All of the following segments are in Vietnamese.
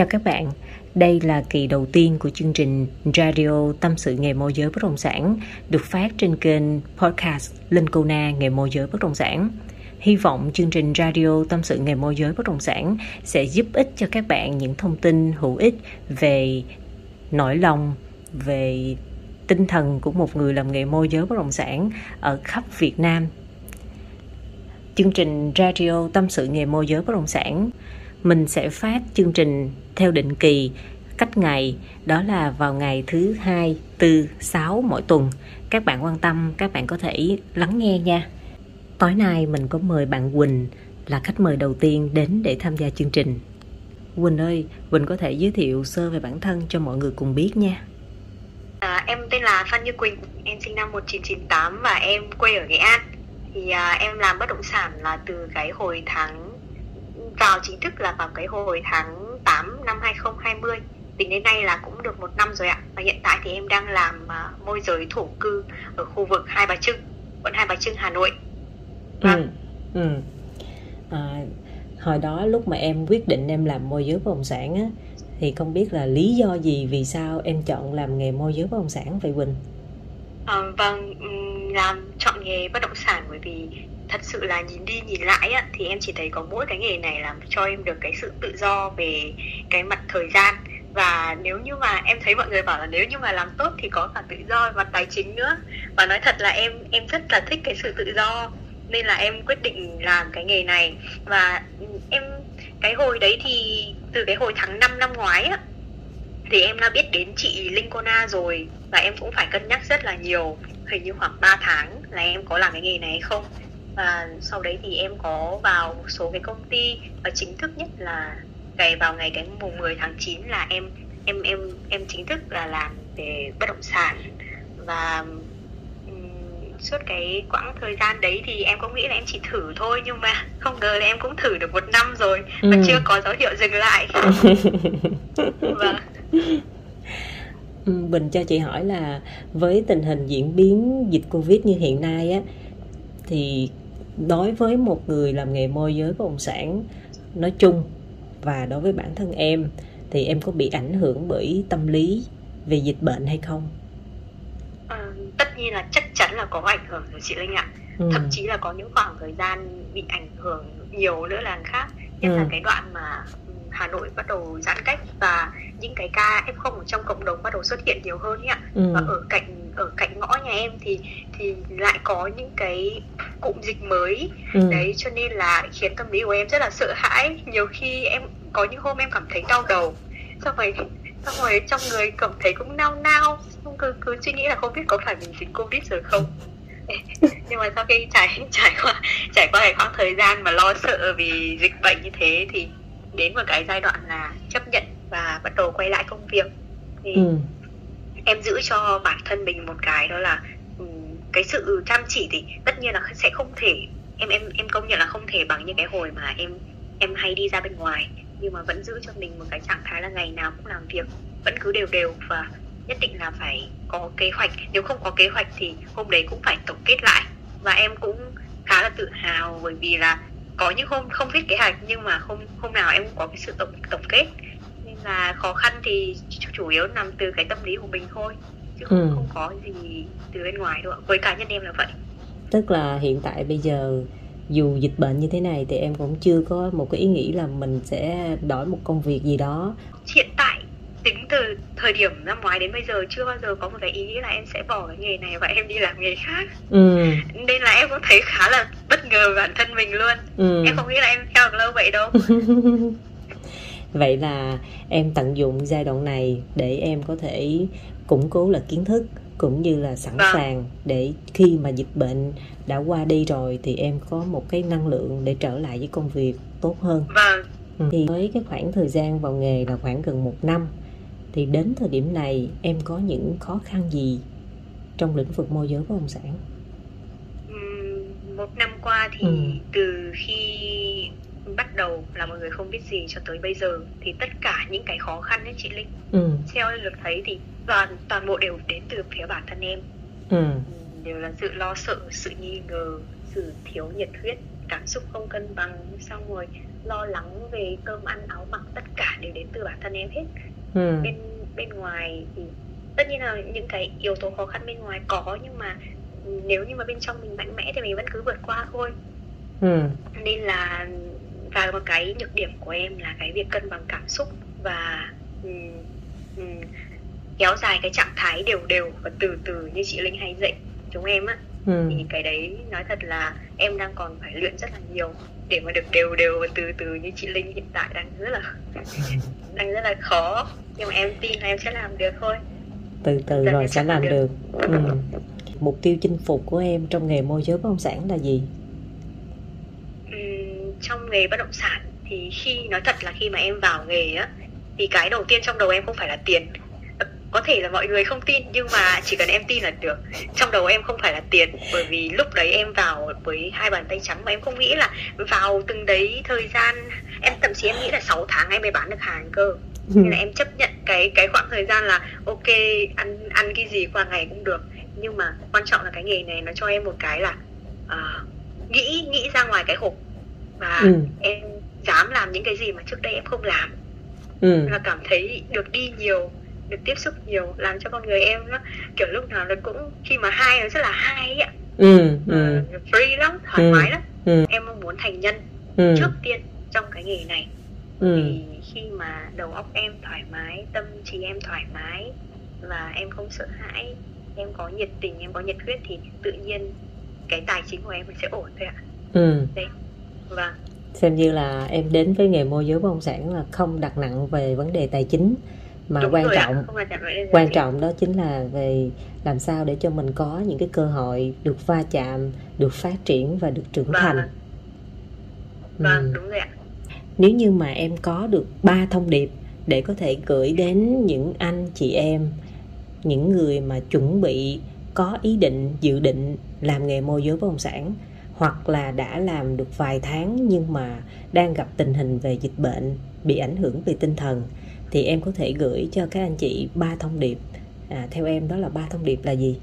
Chào các bạn, đây là kỳ đầu tiên của chương trình Radio Tâm sự nghề môi giới bất động sản được phát trên kênh podcast Linh Cô Na nghề môi giới bất động sản. Hy vọng chương trình Radio Tâm sự nghề môi giới bất động sản sẽ giúp ích cho các bạn những thông tin hữu ích về nỗi lòng, về tinh thần của một người làm nghề môi giới bất động sản ở khắp Việt Nam. Chương trình Radio Tâm sự nghề môi giới bất động sản mình sẽ phát chương trình theo định kỳ cách ngày đó là vào ngày thứ hai, tư, sáu mỗi tuần. Các bạn quan tâm, các bạn có thể lắng nghe nha. Tối nay mình có mời bạn Quỳnh là khách mời đầu tiên đến để tham gia chương trình. Quỳnh ơi, Quỳnh có thể giới thiệu sơ về bản thân cho mọi người cùng biết nha. À, em tên là Phan Như Quỳnh, em sinh năm 1998 và em quê ở Nghệ An. Thì à, em làm bất động sản là từ cái hồi tháng vào chính thức là vào cái hồi tháng 8 năm 2020 tính đến nay là cũng được một năm rồi ạ và hiện tại thì em đang làm uh, môi giới thổ cư ở khu vực Hai Bà Trưng quận Hai Bà Trưng Hà Nội vâng. ừ. Ừ. À, hồi đó lúc mà em quyết định em làm môi giới bất động sản á thì không biết là lý do gì vì sao em chọn làm nghề môi giới bất động sản vậy Quỳnh? À, vâng, làm chọn nghề bất động sản bởi vì thật sự là nhìn đi nhìn lại á, thì em chỉ thấy có mỗi cái nghề này làm cho em được cái sự tự do về cái mặt thời gian. Và nếu như mà em thấy mọi người bảo là nếu như mà làm tốt thì có cả tự do và tài chính nữa. Và nói thật là em em rất là thích cái sự tự do nên là em quyết định làm cái nghề này. Và em cái hồi đấy thì từ cái hồi tháng 5 năm ngoái á thì em đã biết đến chị Linh Kona rồi. Và em cũng phải cân nhắc rất là nhiều. Hình như khoảng 3 tháng là em có làm cái nghề này hay không và sau đấy thì em có vào một số cái công ty và chính thức nhất là ngày vào ngày cái mùng 10 tháng 9 là em em em em chính thức là làm về bất động sản. Và suốt cái quãng thời gian đấy thì em cũng nghĩ là em chỉ thử thôi nhưng mà không ngờ là em cũng thử được một năm rồi ừ. và chưa có dấu hiệu dừng lại. Vâng. Bình cho chị hỏi là với tình hình diễn biến dịch Covid như hiện nay á thì đối với một người làm nghề môi giới bất động sản nói chung và đối với bản thân em thì em có bị ảnh hưởng bởi tâm lý về dịch bệnh hay không? À, tất nhiên là chắc chắn là có ảnh hưởng rồi chị Linh ạ. Ừ. Thậm chí là có những khoảng thời gian bị ảnh hưởng nhiều nữa là khác. Nhất ừ. là cái đoạn mà Hà Nội bắt đầu giãn cách và những cái ca F0 ở trong cộng đồng bắt đầu xuất hiện nhiều hơn ạ. Ừ. Và ở cạnh ở cạnh ngõ nhà em thì thì lại có những cái cụm dịch mới. Ừ. Đấy cho nên là khiến tâm lý của em rất là sợ hãi. Nhiều khi em có những hôm em cảm thấy đau đầu. Xong rồi xong rồi trong người cảm thấy cũng nao nao xong cứ cứ suy nghĩ là không biết có phải mình dính covid rồi không nhưng mà sau khi trải trải qua trải qua cái khoảng thời gian mà lo sợ vì dịch bệnh như thế thì đến một cái giai đoạn là chấp nhận và bắt đầu quay lại công việc thì ừ. em giữ cho bản thân mình một cái đó là cái sự chăm chỉ thì tất nhiên là sẽ không thể, em em em công nhận là không thể bằng như cái hồi mà em em hay đi ra bên ngoài. Nhưng mà vẫn giữ cho mình một cái trạng thái là ngày nào cũng làm việc, vẫn cứ đều đều và nhất định là phải có kế hoạch. Nếu không có kế hoạch thì hôm đấy cũng phải tổng kết lại. Và em cũng khá là tự hào bởi vì là có những hôm không viết kế hoạch nhưng mà hôm hôm nào em cũng có cái sự tổng tổng kết. Nên là khó khăn thì chủ yếu nằm từ cái tâm lý của mình thôi chứ không, ừ. không có gì từ bên ngoài đâu với cá nhân em là vậy tức là hiện tại bây giờ dù dịch bệnh như thế này thì em cũng chưa có một cái ý nghĩ là mình sẽ đổi một công việc gì đó hiện tại tính từ thời điểm năm ngoái đến bây giờ chưa bao giờ có một cái ý nghĩ là em sẽ bỏ cái nghề này và em đi làm nghề khác ừ. nên là em cũng thấy khá là bất ngờ bản thân mình luôn ừ. em không nghĩ là em theo được lâu vậy đâu vậy là em tận dụng giai đoạn này để em có thể củng cố là kiến thức cũng như là sẵn vâng. sàng để khi mà dịch bệnh đã qua đi rồi thì em có một cái năng lượng để trở lại với công việc tốt hơn vâng. Ừ. thì với cái khoảng thời gian vào nghề là khoảng gần một năm thì đến thời điểm này em có những khó khăn gì trong lĩnh vực môi giới bất động sản một năm qua thì ừ. từ khi bắt đầu là mọi người không biết gì cho tới bây giờ thì tất cả những cái khó khăn ấy chị Linh ừ. theo được thấy thì toàn toàn bộ đều đến từ phía bản thân em ừ. đều là sự lo sợ sự nghi ngờ sự thiếu nhiệt huyết cảm xúc không cân bằng xong rồi lo lắng về cơm ăn áo mặc tất cả đều đến từ bản thân em hết ừ. bên bên ngoài thì tất nhiên là những cái yếu tố khó khăn bên ngoài có nhưng mà nếu như mà bên trong mình mạnh mẽ thì mình vẫn cứ vượt qua thôi ừ. nên là và một cái nhược điểm của em là cái việc cân bằng cảm xúc và um, um, kéo dài cái trạng thái đều đều và từ từ như chị linh hay dạy chúng em á ừ. thì cái đấy nói thật là em đang còn phải luyện rất là nhiều để mà được đều đều và từ từ như chị linh hiện tại đang rất là đang rất là khó nhưng mà em tin là em sẽ làm được thôi từ từ rồi sẽ làm được, được. Ừ. mục tiêu chinh phục của em trong nghề môi giới bất động sản là gì trong nghề bất động sản thì khi nói thật là khi mà em vào nghề á thì cái đầu tiên trong đầu em không phải là tiền. Có thể là mọi người không tin nhưng mà chỉ cần em tin là được. Trong đầu em không phải là tiền bởi vì lúc đấy em vào với hai bàn tay trắng mà em không nghĩ là vào từng đấy thời gian em thậm chí em nghĩ là 6 tháng em mới bán được hàng cơ. Ừ. nên là em chấp nhận cái cái khoảng thời gian là ok ăn ăn cái gì qua ngày cũng được. Nhưng mà quan trọng là cái nghề này nó cho em một cái là uh, nghĩ nghĩ ra ngoài cái hộp và ừ. em dám làm những cái gì mà trước đây em không làm ừ. là cảm thấy được đi nhiều được tiếp xúc nhiều làm cho con người em nó kiểu lúc nào nó cũng khi mà hai nó rất là hay ạ ừ, ừ. Uh, free lắm thoải ừ, mái lắm ừ. em mong muốn thành nhân ừ. trước tiên trong cái nghề này ừ. thì khi mà đầu óc em thoải mái tâm trí em thoải mái và em không sợ hãi em có nhiệt tình em có nhiệt huyết thì tự nhiên cái tài chính của em sẽ ổn thôi ạ ừ. đấy vâng xem như là em đến với nghề môi giới bất động sản là không đặt nặng về vấn đề tài chính mà Đúng quan trọng quan trọng đó chính là về làm sao để cho mình có những cái cơ hội được va chạm được phát triển và được trưởng vâng. thành vâng ừ. đúng rồi ạ nếu như mà em có được ba thông điệp để có thể gửi đến những anh chị em những người mà chuẩn bị có ý định dự định làm nghề môi giới bất động sản hoặc là đã làm được vài tháng nhưng mà đang gặp tình hình về dịch bệnh bị ảnh hưởng về tinh thần thì em có thể gửi cho các anh chị ba thông điệp à, theo em đó là ba thông điệp là gì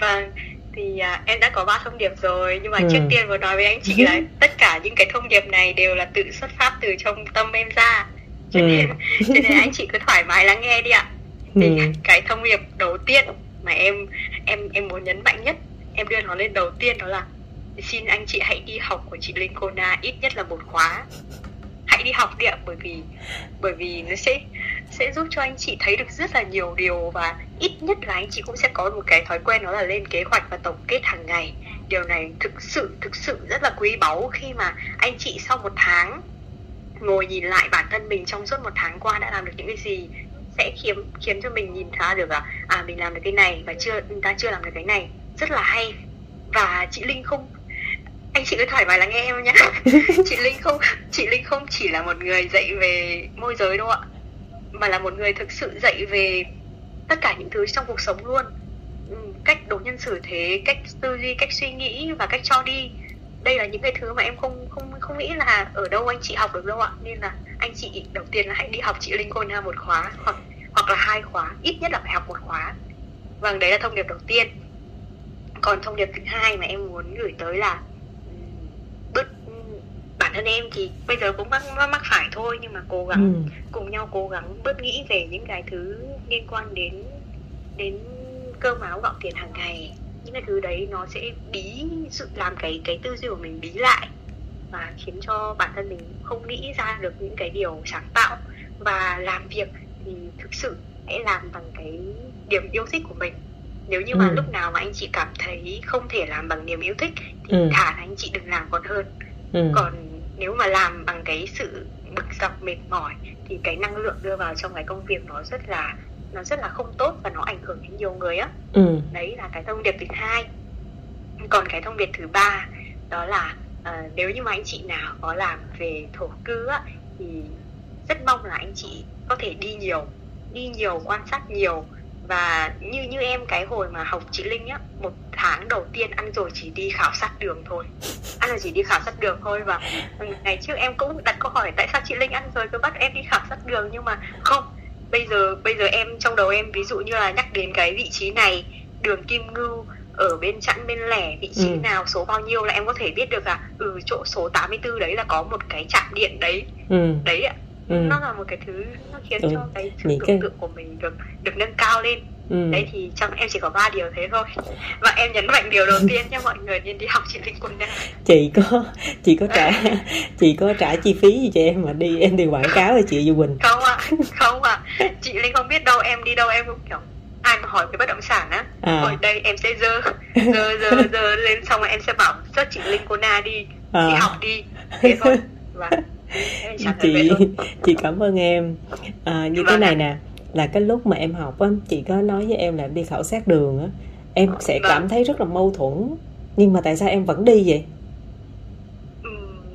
vâng thì à, em đã có ba thông điệp rồi nhưng mà ừ. trước tiên vừa nói với anh chị là tất cả những cái thông điệp này đều là tự xuất phát từ trong tâm em ra cho ừ. nên cho nên anh chị cứ thoải mái lắng nghe đi ạ thì ừ. cái thông điệp đầu tiên mà em em em muốn nhấn mạnh nhất em đưa nó lên đầu tiên đó là xin anh chị hãy đi học của chị Linh Kona ít nhất là một khóa. Hãy đi học đi ạ, bởi vì bởi vì nó sẽ sẽ giúp cho anh chị thấy được rất là nhiều điều và ít nhất là anh chị cũng sẽ có một cái thói quen đó là lên kế hoạch và tổng kết hàng ngày. Điều này thực sự thực sự rất là quý báu khi mà anh chị sau một tháng ngồi nhìn lại bản thân mình trong suốt một tháng qua đã làm được những cái gì, sẽ khiến khiến cho mình nhìn ra được là à mình làm được cái này và chưa, ta chưa làm được cái này. Rất là hay. Và chị linh không anh chị cứ thoải mái lắng nghe em nhé chị linh không chị linh không chỉ là một người dạy về môi giới đâu ạ mà là một người thực sự dạy về tất cả những thứ trong cuộc sống luôn. Ừ, cách đối nhân xử thế cách tư duy cách suy nghĩ và cách cho đi. Đây là những cái thứ mà em không không không nghĩ là ở đâu anh chị học được đâu ạ. Nên là anh chị đầu tiên là hãy đi học chị linh cô nha một khóa hoặc hoặc là hai khóa ít nhất là phải học một khóa. Vâng đấy là thông điệp đầu tiên. Còn thông điệp thứ hai mà em muốn gửi tới là thân em thì bây giờ cũng mắc mắc phải thôi nhưng mà cố gắng ừ. cùng nhau cố gắng bớt nghĩ về những cái thứ liên quan đến đến cơm áo gạo tiền hàng ngày những cái thứ đấy nó sẽ bí sự làm cái cái tư duy của mình bí lại và khiến cho bản thân mình không nghĩ ra được những cái điều sáng tạo và làm việc thì thực sự hãy làm bằng cái điểm yêu thích của mình nếu như mà ừ. lúc nào mà anh chị cảm thấy không thể làm bằng niềm yêu thích thì ừ. thả anh chị đừng làm còn hơn ừ. còn nếu mà làm bằng cái sự bực dọc mệt mỏi thì cái năng lượng đưa vào trong cái công việc nó rất là nó rất là không tốt và nó ảnh hưởng đến nhiều người á. Ừ. đấy là cái thông điệp thứ hai. Còn cái thông điệp thứ ba đó là uh, nếu như mà anh chị nào có làm về thổ cư á thì rất mong là anh chị có thể đi nhiều đi nhiều quan sát nhiều. Và như như em cái hồi mà học chị Linh á một tháng đầu tiên ăn rồi chỉ đi khảo sát đường thôi ăn rồi chỉ đi khảo sát đường thôi và ngày trước em cũng đặt câu hỏi tại sao chị Linh ăn rồi cứ bắt em đi khảo sát đường nhưng mà không bây giờ bây giờ em trong đầu em ví dụ như là nhắc đến cái vị trí này đường kim ngưu ở bên chẵn bên lẻ vị trí ừ. nào số bao nhiêu là em có thể biết được là ừ chỗ số 84 đấy là có một cái trạm điện đấy ừ. đấy ạ ừ. nó là một cái thứ nó khiến ừ. cho cái sự tưởng cái... tượng của mình được được nâng cao lên ừ. đấy thì trong em chỉ có ba điều thế thôi. Và em nhấn mạnh điều đầu tiên cho mọi người nên đi học chị linh quân đa chị có chị có trả chị có trả chi phí gì cho em mà đi em đi quảng cáo cho chị Duy Quỳnh? Không ạ à, không ạ. À. chị linh không biết đâu em đi đâu em cũng kiểu ai mà hỏi về bất động sản á à. ở đây em sẽ dơ dơ dơ dơ lên xong rồi em sẽ bảo rất chị linh cô na đi à. đi học đi. Thế thôi. Và chị chị cảm ơn em. À, như vâng thế này nè là cái lúc mà em học á chị có nói với em là em đi khảo sát đường á em sẽ vâng. cảm thấy rất là mâu thuẫn nhưng mà tại sao em vẫn đi vậy ừ,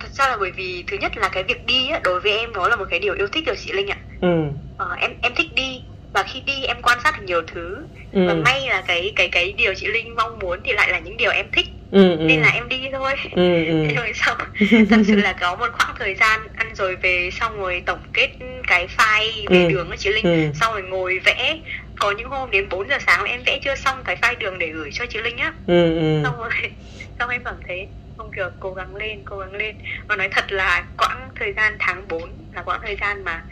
thật ra là bởi vì thứ nhất là cái việc đi á đối với em nó là một cái điều yêu thích rồi chị linh ạ ừ. ờ, em em thích đi và khi đi em quan sát được nhiều thứ ừ. và may là cái cái cái điều chị linh mong muốn thì lại là những điều em thích ừ, ừ. nên là em đi thôi ừ, ừ. rồi xong thật sự là có một khoảng thời gian ăn rồi về xong rồi tổng kết cái file về ừ. đường của chị linh ừ. xong rồi ngồi vẽ có những hôm đến 4 giờ sáng em vẽ chưa xong cái file đường để gửi cho chị linh á ừ, ừ. xong rồi xong em cảm thấy không kiểu cố gắng lên cố gắng lên và nói thật là quãng thời gian tháng 4 là quãng thời gian mà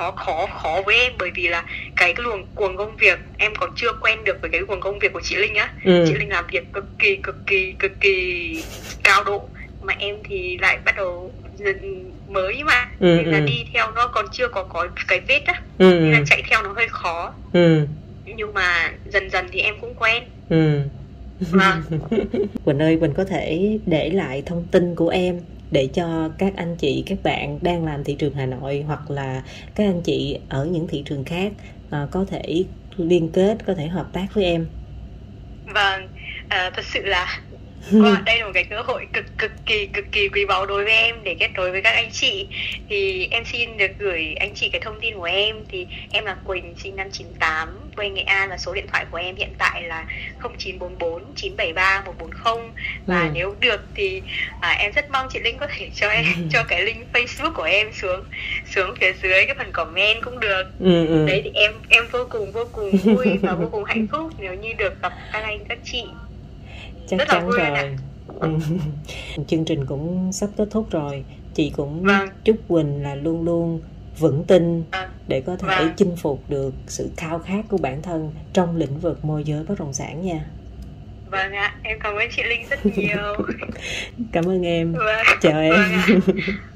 nó khó khó với em bởi vì là cái luồng cuồng công việc em còn chưa quen được với cái cuồng công việc của chị Linh á ừ. chị Linh làm việc cực kỳ cực kỳ cực kỳ cao độ mà em thì lại bắt đầu mới mà ừ, nên là ừ. đi theo nó còn chưa có có cái vết á ừ, nên là ừ. chạy theo nó hơi khó ừ. nhưng mà dần dần thì em cũng quen ừ. Vâng. Quỳnh ơi, Quỳnh có thể để lại thông tin của em để cho các anh chị các bạn đang làm thị trường Hà Nội hoặc là các anh chị ở những thị trường khác à, có thể liên kết có thể hợp tác với em. Vâng à, thật sự là Wow, đây là một cái cơ hội cực cực kỳ cực kỳ quý báu đối với em để kết nối với các anh chị. Thì em xin được gửi anh chị cái thông tin của em. Thì em là Quỳnh sinh năm 98 quê Nghệ An và số điện thoại của em hiện tại là 0944 973 140 và ừ. nếu được thì à, em rất mong chị Linh có thể cho em cho cái link Facebook của em xuống xuống phía dưới cái phần comment cũng được. Ừ, ừ. đấy thì em em vô cùng vô cùng vui và vô cùng hạnh phúc nếu như được gặp các anh các chị chắc Rất chắn rồi. ừ. chương trình cũng sắp kết thúc rồi. Chị cũng vâng. chúc quỳnh là luôn luôn vững tin à, để có thể vâng. chinh phục được sự khao khát của bản thân trong lĩnh vực môi giới bất động sản nha. Vâng ạ. Em cảm ơn chị linh rất nhiều. Cảm ơn em. Vâng. chào em. Vâng